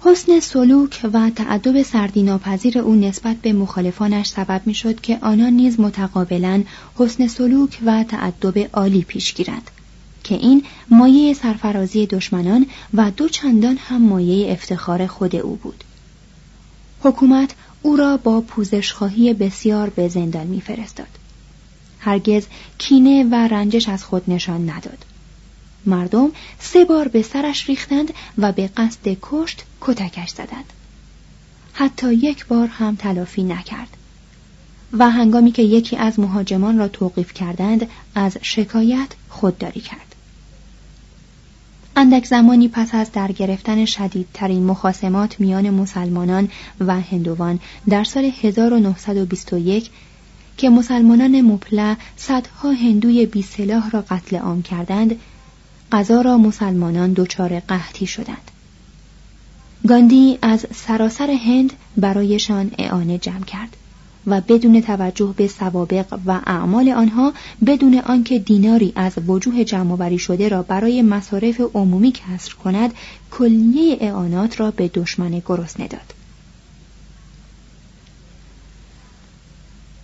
حسن سلوک و تعدب سردیناپذیر او نسبت به مخالفانش سبب می‌شد که آنان نیز متقابلا حسن سلوک و تعدب عالی پیش گیرند که این مایه سرفرازی دشمنان و دو چندان هم مایه افتخار خود او بود. حکومت او را با پوزشخواهی بسیار به زندان میفرستاد. هرگز کینه و رنجش از خود نشان نداد. مردم سه بار به سرش ریختند و به قصد کشت کتکش زدند. حتی یک بار هم تلافی نکرد. و هنگامی که یکی از مهاجمان را توقیف کردند از شکایت خودداری کرد. اندک زمانی پس از در گرفتن شدیدترین مخاسمات میان مسلمانان و هندوان در سال 1921 که مسلمانان مپله صدها هندوی بیسلاح را قتل عام کردند غذا را مسلمانان دچار قحطی شدند. گاندی از سراسر هند برایشان اعانه جمع کرد و بدون توجه به سوابق و اعمال آنها بدون آنکه دیناری از وجوه جمعآوری شده را برای مصارف عمومی کسر کند کلیه اعانات را به دشمن گرسنه داد.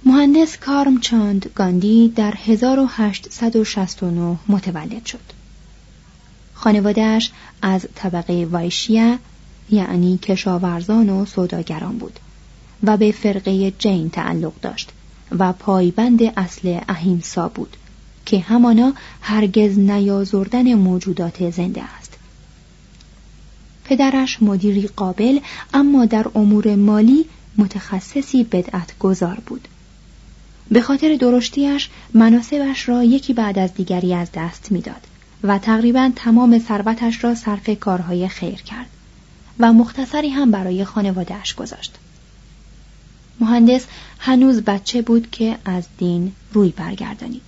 مهندس کارم چاند گاندی در 1869 متولد شد. خانوادهش از طبقه وایشیا یعنی کشاورزان و سوداگران بود و به فرقه جین تعلق داشت و پایبند اصل اهیمسا بود که همانا هرگز نیازردن موجودات زنده است. پدرش مدیری قابل اما در امور مالی متخصصی بدعت گذار بود. به خاطر درشتیش مناسبش را یکی بعد از دیگری از دست می‌داد. و تقریبا تمام ثروتش را صرف کارهای خیر کرد و مختصری هم برای خانوادهش گذاشت. مهندس هنوز بچه بود که از دین روی برگردانید.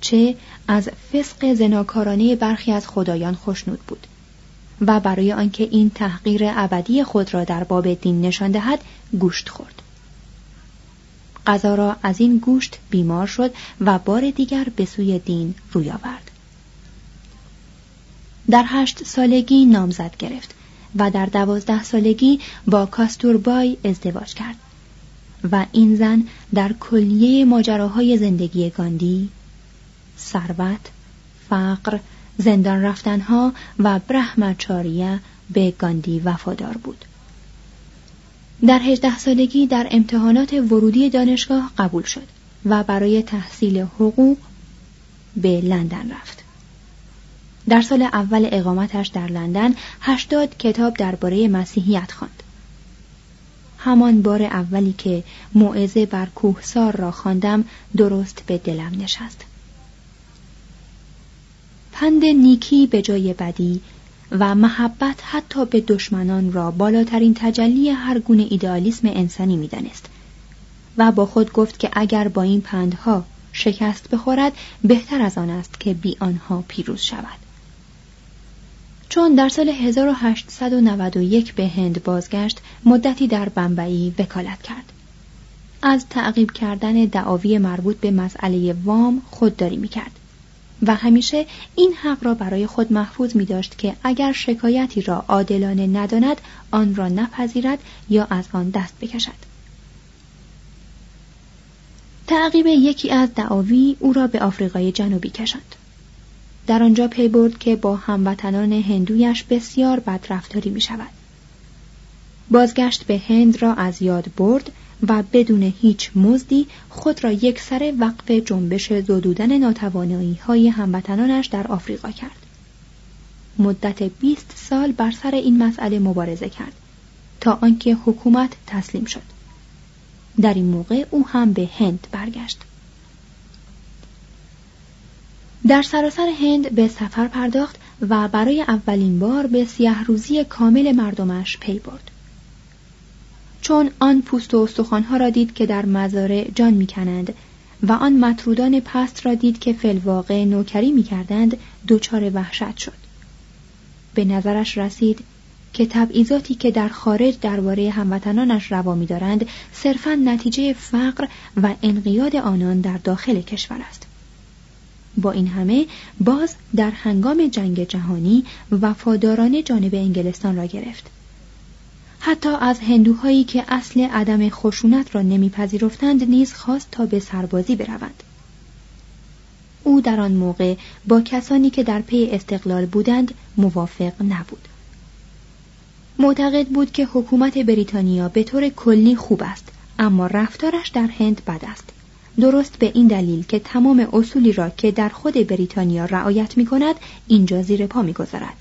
چه از فسق زناکارانه برخی از خدایان خوشنود بود و برای آنکه این تحقیر ابدی خود را در باب دین نشان دهد گوشت خورد. غذا را از این گوشت بیمار شد و بار دیگر به سوی دین روی آورد. در هشت سالگی نامزد گرفت و در دوازده سالگی با کاستوربای ازدواج کرد و این زن در کلیه ماجراهای زندگی گاندی ثروت فقر زندان رفتنها و برهمچاریه به گاندی وفادار بود. در هجده سالگی در امتحانات ورودی دانشگاه قبول شد و برای تحصیل حقوق به لندن رفت. در سال اول اقامتش در لندن هشتاد کتاب درباره مسیحیت خواند. همان بار اولی که موعظه بر کوهسار را خواندم درست به دلم نشست. پند نیکی به جای بدی و محبت حتی به دشمنان را بالاترین تجلی هر گونه ایدئالیسم انسانی می‌دانست و با خود گفت که اگر با این پندها شکست بخورد بهتر از آن است که بی آنها پیروز شود. چون در سال 1891 به هند بازگشت مدتی در بمبئی وکالت کرد. از تعقیب کردن دعاوی مربوط به مسئله وام خودداری می‌کرد. و همیشه این حق را برای خود محفوظ می داشت که اگر شکایتی را عادلانه نداند آن را نپذیرد یا از آن دست بکشد. تعقیب یکی از دعاوی او را به آفریقای جنوبی کشاند. در آنجا پی برد که با هموطنان هندویش بسیار بدرفتاری می شود. بازگشت به هند را از یاد برد و بدون هیچ مزدی خود را یک سر وقف جنبش زدودن ناتوانایی های هموطنانش در آفریقا کرد. مدت 20 سال بر سر این مسئله مبارزه کرد تا آنکه حکومت تسلیم شد. در این موقع او هم به هند برگشت. در سراسر هند به سفر پرداخت و برای اولین بار به سیه روزی کامل مردمش پی برد. چون آن پوست و استخوانها را دید که در مزارع جان می‌کنند و آن مطرودان پست را دید که فلواقع نوکری می‌کردند دچار وحشت شد به نظرش رسید که تبعیضاتی که در خارج درباره هموطنانش روا میدارند صرفا نتیجه فقر و انقیاد آنان در داخل کشور است با این همه باز در هنگام جنگ جهانی وفاداران جانب انگلستان را گرفت. حتی از هندوهایی که اصل عدم خشونت را نمیپذیرفتند نیز خواست تا به سربازی بروند. او در آن موقع با کسانی که در پی استقلال بودند موافق نبود. معتقد بود که حکومت بریتانیا به طور کلی خوب است اما رفتارش در هند بد است. درست به این دلیل که تمام اصولی را که در خود بریتانیا رعایت می کند اینجا زیر پا می گذارد.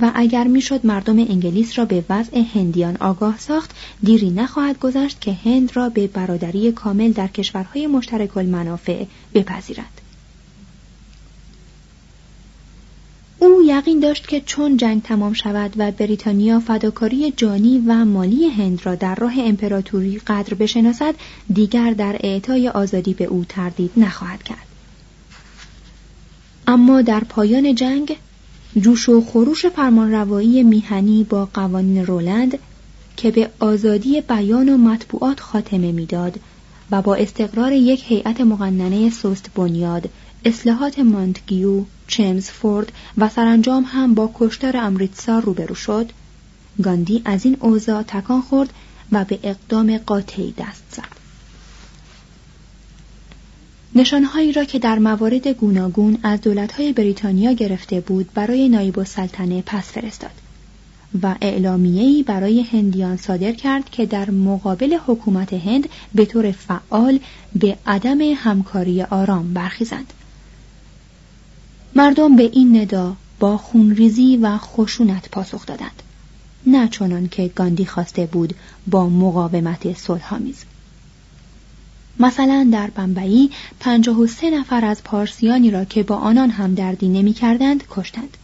و اگر می‌شد مردم انگلیس را به وضع هندیان آگاه ساخت دیری نخواهد گذشت که هند را به برادری کامل در کشورهای مشترک المنافع بپذیرد او یقین داشت که چون جنگ تمام شود و بریتانیا فداکاری جانی و مالی هند را در راه امپراتوری قدر بشناسد دیگر در اعطای آزادی به او تردید نخواهد کرد. اما در پایان جنگ جوش و خروش فرمانروایی میهنی با قوانین رولند که به آزادی بیان و مطبوعات خاتمه می‌داد و با استقرار یک هیئت مقننه سست بنیاد اصلاحات مانتگیو، چمزفورد و سرانجام هم با کشتار امریتسار روبرو شد. گاندی از این اوضاع تکان خورد و به اقدام قاطعی دست زد. نشانهایی را که در موارد گوناگون از دولتهای بریتانیا گرفته بود برای نایب السلطنه پس فرستاد و اعلامیه‌ای برای هندیان صادر کرد که در مقابل حکومت هند به طور فعال به عدم همکاری آرام برخیزند. مردم به این ندا با خونریزی و خشونت پاسخ دادند نه چنان که گاندی خواسته بود با مقاومت صلحآمیز مثلا در بمبئی پنجاه و سه نفر از پارسیانی را که با آنان هم دردی نمی کردند کشتند.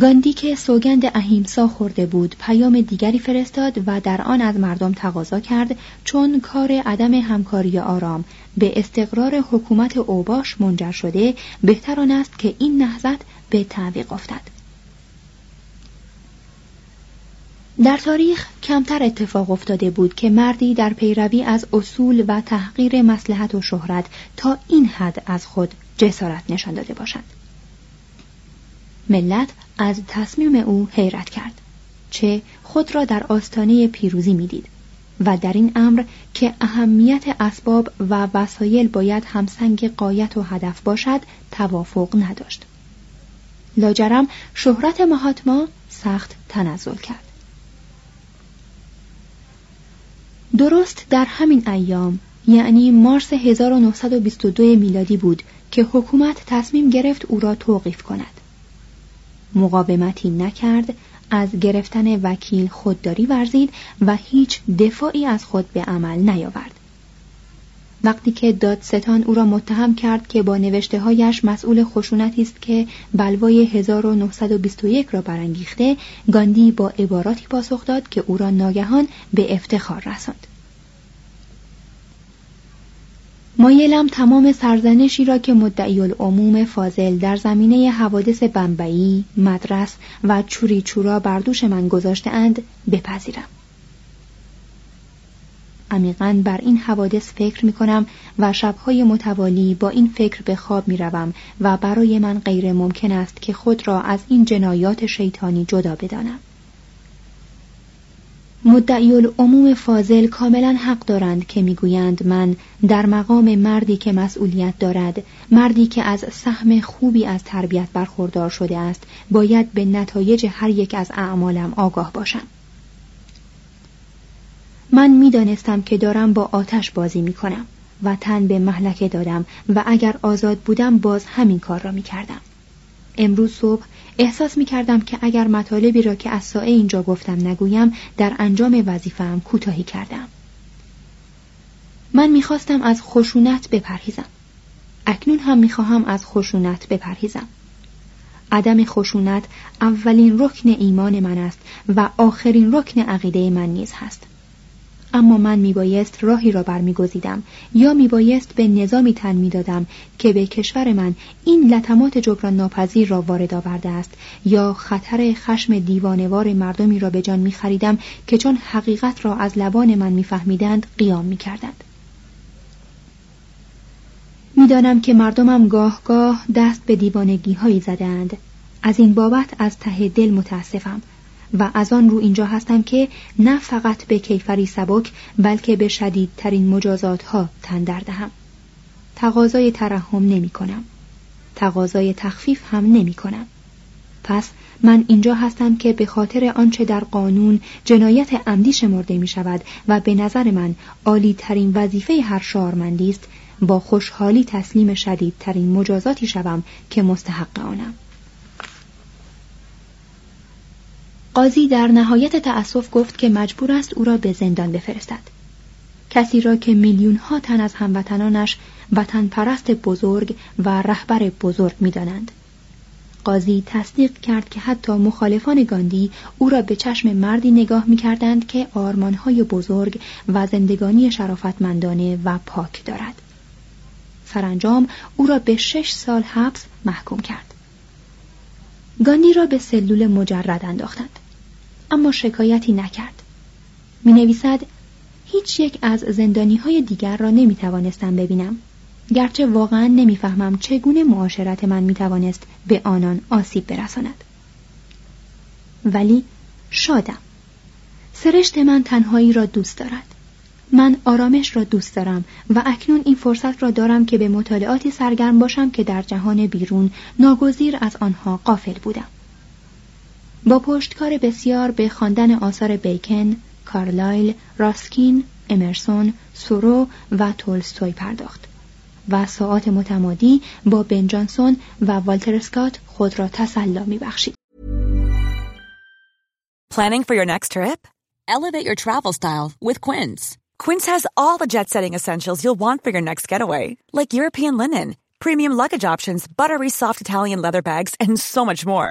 گاندی که سوگند اهیمسا خورده بود پیام دیگری فرستاد و در آن از مردم تقاضا کرد چون کار عدم همکاری آرام. به استقرار حکومت اوباش منجر شده بهتر آن است که این نهضت به تعویق افتد. در تاریخ کمتر اتفاق افتاده بود که مردی در پیروی از اصول و تحقیر مسلحت و شهرت تا این حد از خود جسارت نشان داده باشد. ملت از تصمیم او حیرت کرد چه خود را در آستانه پیروزی می‌دید و در این امر که اهمیت اسباب و وسایل باید همسنگ قایت و هدف باشد توافق نداشت. لاجرم شهرت مهاتما سخت تنزل کرد. درست در همین ایام یعنی مارس 1922 میلادی بود که حکومت تصمیم گرفت او را توقیف کند. مقاومتی نکرد از گرفتن وکیل خودداری ورزید و هیچ دفاعی از خود به عمل نیاورد. وقتی که دادستان او را متهم کرد که با نوشته هایش مسئول خشونتی است که بلوای 1921 را برانگیخته گاندی با عباراتی پاسخ داد که او را ناگهان به افتخار رساند. مایلم تمام سرزنشی را که مدعی العموم فاضل در زمینه حوادث بمبئی، مدرس و چوری چورا بر دوش من گذاشته اند بپذیرم. عمیقا بر این حوادث فکر می کنم و شبهای متوالی با این فکر به خواب می روم و برای من غیر ممکن است که خود را از این جنایات شیطانی جدا بدانم. مدعی العموم فاضل کاملا حق دارند که می‌گویند من در مقام مردی که مسئولیت دارد مردی که از سهم خوبی از تربیت برخوردار شده است باید به نتایج هر یک از اعمالم آگاه باشم من می‌دانستم که دارم با آتش بازی می کنم و تن به محلکه دادم و اگر آزاد بودم باز همین کار را می کردم. امروز صبح احساس می کردم که اگر مطالبی را که از سائه اینجا گفتم نگویم در انجام وظیفه‌ام کوتاهی کردم. من می‌خواستم از خشونت بپرهیزم. اکنون هم می‌خواهم از خشونت بپرهیزم. عدم خشونت اولین رکن ایمان من است و آخرین رکن عقیده من نیز هست. اما من میبایست راهی را برمیگزیدم یا میبایست به نظامی تن می‌دادم که به کشور من این لطمات جبران ناپذیر را وارد آورده است یا خطر خشم دیوانوار مردمی را به جان میخریدم که چون حقیقت را از لبان من میفهمیدند قیام می‌کردند. می‌دانم که مردمم گاه گاه دست به دیوانگی هایی زدند. از این بابت از ته دل متاسفم. و از آن رو اینجا هستم که نه فقط به کیفری سبک بلکه به شدیدترین مجازات ها تن دردهم تقاضای ترحم نمی کنم. تقاضای تخفیف هم نمی کنم. پس من اینجا هستم که به خاطر آنچه در قانون جنایت عمدی شمرده می شود و به نظر من عالی ترین وظیفه هر شارمندی است با خوشحالی تسلیم شدیدترین مجازاتی شوم که مستحق آنم. قاضی در نهایت تأسف گفت که مجبور است او را به زندان بفرستد کسی را که میلیون ها تن از هموطنانش وطن پرست بزرگ و رهبر بزرگ می‌دانند قاضی تصدیق کرد که حتی مخالفان گاندی او را به چشم مردی نگاه می کردند که آرمانهای بزرگ و زندگانی شرافتمندانه و پاک دارد. سرانجام او را به شش سال حبس محکوم کرد. گاندی را به سلول مجرد انداختند. اما شکایتی نکرد. می نویسد هیچ یک از زندانی های دیگر را نمی توانستم ببینم. گرچه واقعا نمی‌فهمم چگونه معاشرت من می توانست به آنان آسیب برساند. ولی شادم. سرشت من تنهایی را دوست دارد. من آرامش را دوست دارم و اکنون این فرصت را دارم که به مطالعاتی سرگرم باشم که در جهان بیرون ناگزیر از آنها قافل بودم. با پشتکار بسیار به خواندن آثار بیکن، کارلایل، راسکین، امرسون، سورو و تولستوی پرداخت و ساعات متمادی با بن جانسون و والتر اسکات خود را تسلا می بخشید. Planning for your next trip? Elevate your travel style with Quince. Quince has all the jet setting essentials you'll want for your next getaway, like European linen, premium luggage options, buttery soft Italian leather bags, and so much more.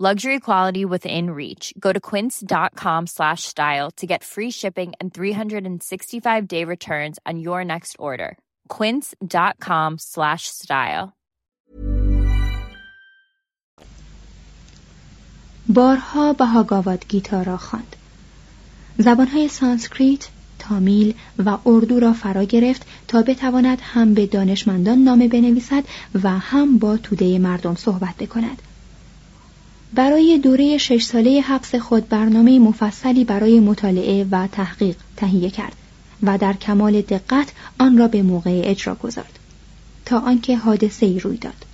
Luxury quality within reach. Go to quince.com slash style to get free shipping and 365 day returns on your next order. Quince.com slash style. بارها بهاگاواد گیتا را خواند. زبانهای سانسکریت، تامیل و اردو را فرا گرفت تا بتواند هم به دانشمندان نامه بنویسد و هم با توده مردم صحبت بکند. برای دوره شش ساله حبس خود برنامه مفصلی برای مطالعه و تحقیق تهیه کرد و در کمال دقت آن را به موقع اجرا گذارد تا آنکه حادثه ای روی داد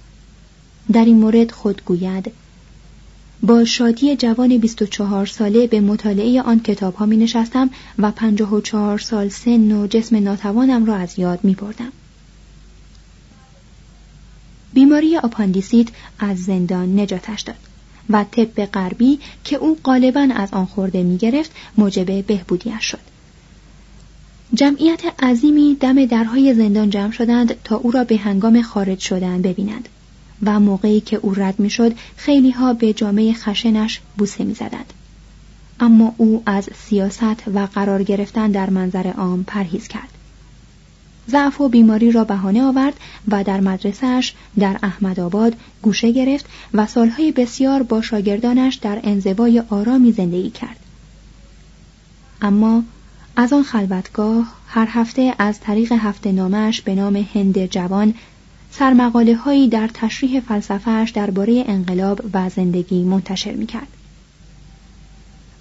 در این مورد خود گوید با شادی جوان 24 ساله به مطالعه آن کتاب ها می نشستم و 54 سال سن و جسم ناتوانم را از یاد می بردم. بیماری آپاندیسیت از زندان نجاتش داد و طب غربی که او غالبا از آن خرده می گرفت موجب بهبودیش شد. جمعیت عظیمی دم درهای زندان جمع شدند تا او را به هنگام خارج شدن ببینند. و موقعی که او رد می‌شد خیلی ها به جامعه خشنش بوسه می‌زدند اما او از سیاست و قرار گرفتن در منظر عام پرهیز کرد ضعف و بیماری را بهانه آورد و در مدرسهش در احمدآباد گوشه گرفت و سالهای بسیار با شاگردانش در انزوای آرامی زندگی کرد اما از آن خلوتگاه هر هفته از طریق هفته نامش به نام هند جوان سرمقاله هایی در تشریح فلسفهش درباره انقلاب و زندگی منتشر می کرد.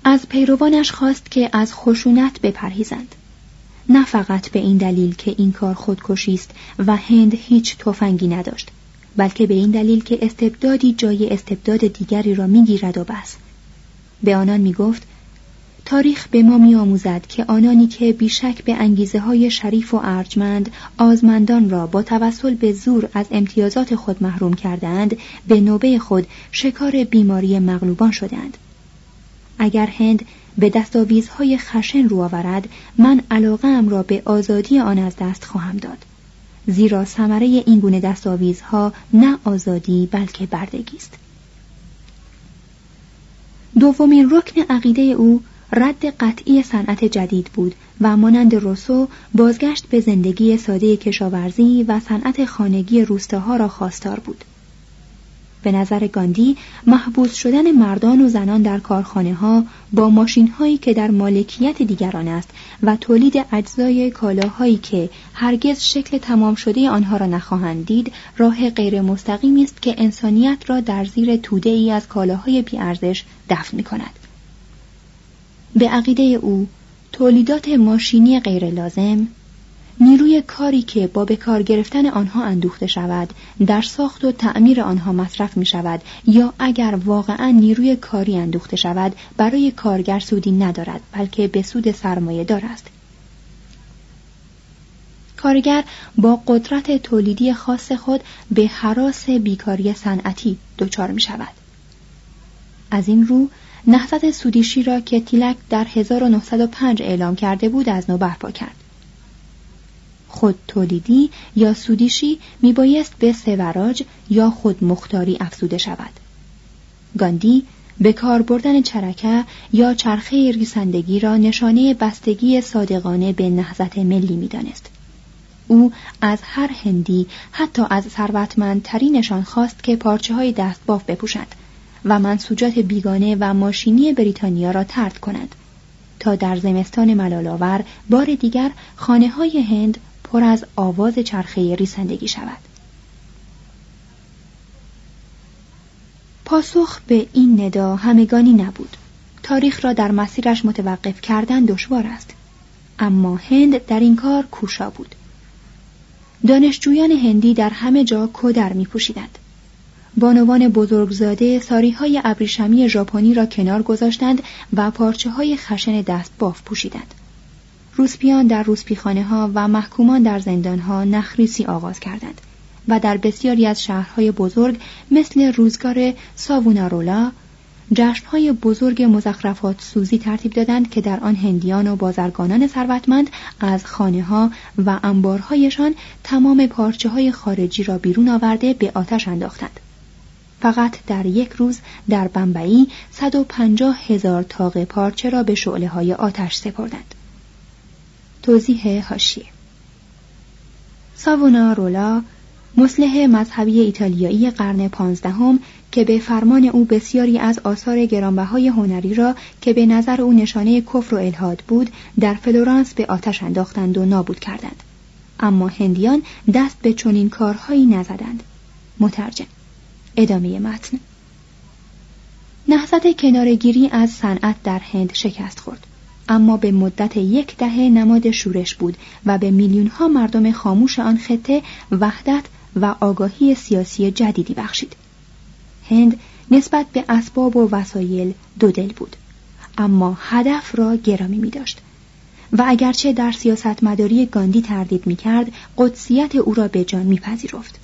از پیروانش خواست که از خشونت بپرهیزند. نه فقط به این دلیل که این کار خودکشی است و هند هیچ تفنگی نداشت بلکه به این دلیل که استبدادی جای استبداد دیگری را می‌گیرد و بس. به آنان می‌گفت تاریخ به ما می آموزد که آنانی که بیشک به انگیزه های شریف و ارجمند آزمندان را با توسل به زور از امتیازات خود محروم کردند به نوبه خود شکار بیماری مغلوبان شدند اگر هند به دستاویزهای خشن رو آورد من علاقه را به آزادی آن از دست خواهم داد. زیرا ثمره این گونه دستاویزها نه آزادی بلکه بردگی است. دومین رکن عقیده او رد قطعی صنعت جدید بود و مانند روسو بازگشت به زندگی ساده کشاورزی و صنعت خانگی روستاها را خواستار بود. به نظر گاندی محبوس شدن مردان و زنان در کارخانه ها با ماشین هایی که در مالکیت دیگران است و تولید اجزای کالاهایی که هرگز شکل تمام شده آنها را نخواهند دید راه غیر مستقیمی است که انسانیت را در زیر توده ای از کالاهای بیارزش دفن می کند. به عقیده او تولیدات ماشینی غیر لازم نیروی کاری که با به کار گرفتن آنها اندوخته شود در ساخت و تعمیر آنها مصرف می شود یا اگر واقعا نیروی کاری اندوخته شود برای کارگر سودی ندارد بلکه به سود سرمایه دار است. کارگر با قدرت تولیدی خاص خود به حراس بیکاری صنعتی دچار می شود از این رو نهضت سودیشی را که تیلک در 1905 اعلام کرده بود از نو برپا کرد. خود تولیدی یا سودیشی میبایست به سوراج یا خود مختاری افزوده شود. گاندی به کار بردن چرکه یا چرخه ریسندگی را نشانه بستگی صادقانه به نهضت ملی می‌دانست. او از هر هندی حتی از ثروتمندترینشان خواست که پارچه های دستباف بپوشند و منسوجات بیگانه و ماشینی بریتانیا را ترد کند تا در زمستان ملالآور بار دیگر خانه های هند پر از آواز چرخه ریسندگی شود پاسخ به این ندا همگانی نبود تاریخ را در مسیرش متوقف کردن دشوار است اما هند در این کار کوشا بود دانشجویان هندی در همه جا کدر می پوشیدند. بانوان بزرگزاده ساری های ابریشمی ژاپنی را کنار گذاشتند و پارچه های خشن دست باف پوشیدند. روسپیان در روسپیخانه ها و محکومان در زندان ها نخریسی آغاز کردند و در بسیاری از شهرهای بزرگ مثل روزگار ساوونارولا جشنهای بزرگ مزخرفات سوزی ترتیب دادند که در آن هندیان و بازرگانان ثروتمند از خانه ها و انبارهایشان تمام پارچه های خارجی را بیرون آورده به آتش انداختند. فقط در یک روز در بمبئی 150 هزار تاق پارچه را به شعله های آتش سپردند. توضیح هاشیه ساوونا رولا مسلح مذهبی ایتالیایی قرن پانزدهم که به فرمان او بسیاری از آثار گرانبهای هنری را که به نظر او نشانه کفر و الهاد بود در فلورانس به آتش انداختند و نابود کردند. اما هندیان دست به چنین کارهایی نزدند. مترجم. ادامه متن. نهضت کنارگیری از صنعت در هند شکست خورد. اما به مدت یک دهه نماد شورش بود و به میلیون ها مردم خاموش آن خطه وحدت و آگاهی سیاسی جدیدی بخشید. هند نسبت به اسباب و وسایل دو دل بود اما هدف را گرامی می داشت و اگرچه در سیاست مداری گاندی تردید می کرد قدسیت او را به جان می پذیرفت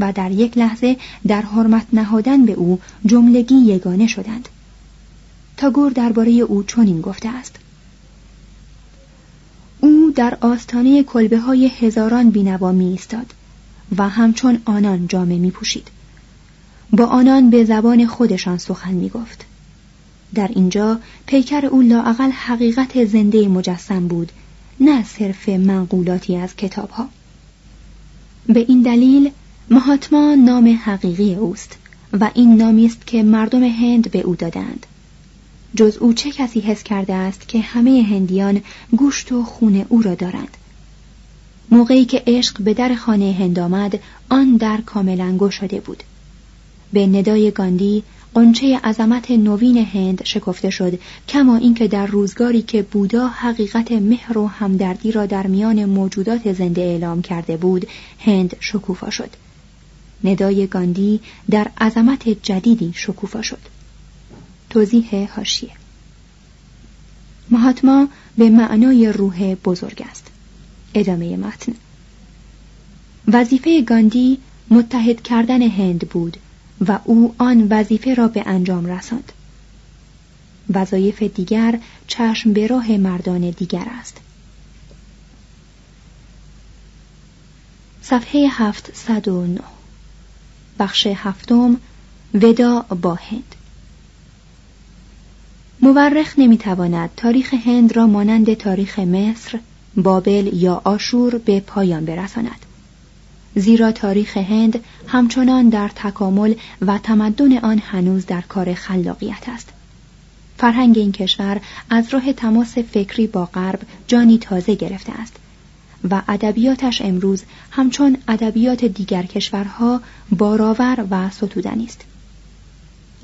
و در یک لحظه در حرمت نهادن به او جملگی یگانه شدند. تاگور درباره او چنین گفته است. در آستانه کلبه های هزاران بینوا می ایستاد و همچون آنان جامه می پوشید. با آنان به زبان خودشان سخن می گفت. در اینجا پیکر او لاعقل حقیقت زنده مجسم بود نه صرف منقولاتی از کتاب ها. به این دلیل مهاتما نام حقیقی اوست و این نامی است که مردم هند به او دادند. جز او چه کسی حس کرده است که همه هندیان گوشت و خون او را دارند؟ موقعی که عشق به در خانه هند آمد آن در کاملا گشاده بود. به ندای گاندی قنچه عظمت نوین هند شکفته شد کما اینکه در روزگاری که بودا حقیقت مهر و همدردی را در میان موجودات زنده اعلام کرده بود هند شکوفا شد. ندای گاندی در عظمت جدیدی شکوفا شد. توضیح هاشیه مهاتما به معنای روح بزرگ است. ادامه متن. وظیفه گاندی متحد کردن هند بود و او آن وظیفه را به انجام رساند. وظایف دیگر چشم به راه مردان دیگر است. صفحه 709 بخش هفتم. ودا با هند. مورخ نمی‌تواند تاریخ هند را مانند تاریخ مصر، بابل یا آشور به پایان برساند. زیرا تاریخ هند همچنان در تکامل و تمدن آن هنوز در کار خلاقیت است. فرهنگ این کشور از راه تماس فکری با غرب جانی تازه گرفته است و ادبیاتش امروز همچون ادبیات دیگر کشورها باراور و ستودنی است.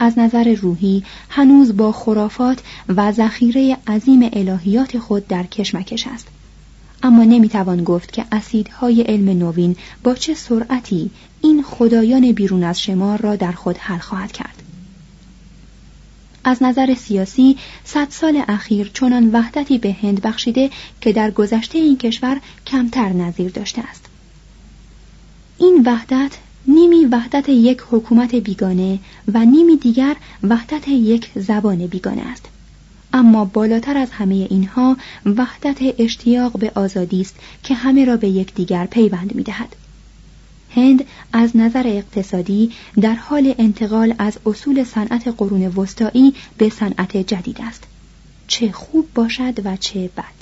از نظر روحی هنوز با خرافات و ذخیره عظیم الهیات خود در کشمکش است. اما نمی‌توان گفت که اسیدهای علم نوین با چه سرعتی این خدایان بیرون از شمار را در خود حل خواهد کرد. از نظر سیاسی صد سال اخیر چنان وحدتی به هند بخشیده که در گذشته این کشور کمتر نظیر داشته است. این وحدت نیمی وحدت یک حکومت بیگانه و نیمی دیگر وحدت یک زبان بیگانه است. اما بالاتر از همه اینها وحدت اشتیاق به آزادی است که همه را به یکدیگر پیوند می‌دهد. هند از نظر اقتصادی در حال انتقال از اصول صنعت قرون وسطایی به صنعت جدید است. چه خوب باشد و چه بد.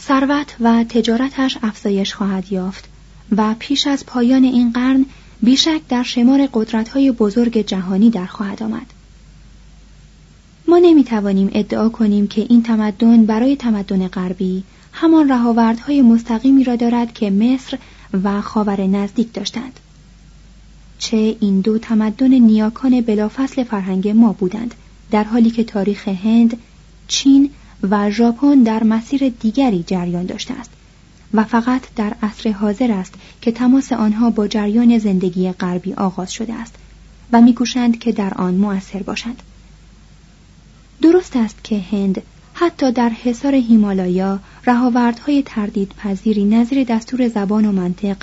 ثروت و تجارتش افزایش خواهد یافت. و پیش از پایان این قرن بیشک در شمار قدرت‌های بزرگ جهانی در خواهد آمد. ما نمی توانیم ادعا کنیم که این تمدن برای تمدن غربی همان رهاوردهای مستقیمی را دارد که مصر و خاور نزدیک داشتند. چه این دو تمدن نیاکان بلافصل فرهنگ ما بودند در حالی که تاریخ هند چین و ژاپن در مسیر دیگری جریان داشته است. و فقط در عصر حاضر است که تماس آنها با جریان زندگی غربی آغاز شده است و میکوشند که در آن مؤثر باشند. درست است که هند حتی در حصار هیمالایا رهاوردهای تردید پذیری نظیر دستور زبان و منطق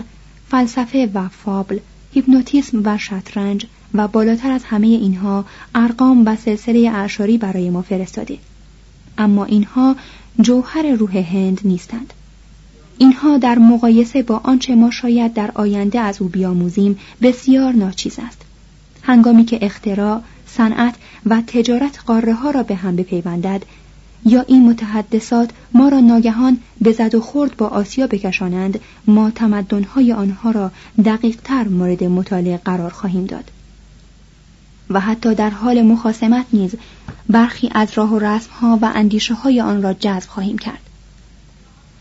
فلسفه و فابل هیپنوتیسم و شطرنج و بالاتر از همه اینها ارقام و سلسله اعشاری برای ما فرستاده. اما اینها جوهر روح هند نیستند. اینها در مقایسه با آنچه ما شاید در آینده از او بیاموزیم بسیار ناچیز است. هنگامی که اختراع صنعت و تجارت قاره ها را به هم بپیوندد یا این متحدثات ما را ناگهان به زد و خورد با آسیا بکشانند ما تمدنهای آنها را دقیقتر مورد مطالعه قرار خواهیم داد. و حتی در حال مخاسمت نیز برخی از راه و رسمها و اندیشه های آن را جذب خواهیم کرد.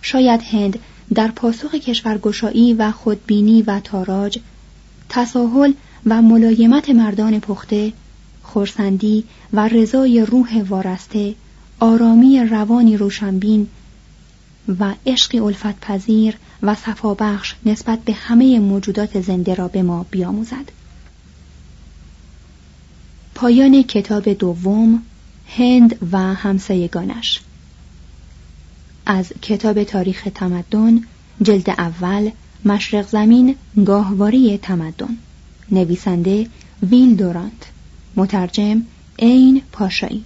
شاید هند در پاسخ کشورگشایی و خودبینی و تاراج تساهل و ملایمت مردان پخته خورسندی و رضای روح وارسته آرامی روانی روشنبین و عشقی الفت پذیر و صفابخش نسبت به همه موجودات زنده را به ما بیاموزد. پایان کتاب دوم هند و همسایگانش. از کتاب تاریخ تمدن جلد اول مشرق زمین گاهواری تمدن. نویسنده ویل دورانت. مترجم عین پاشایی.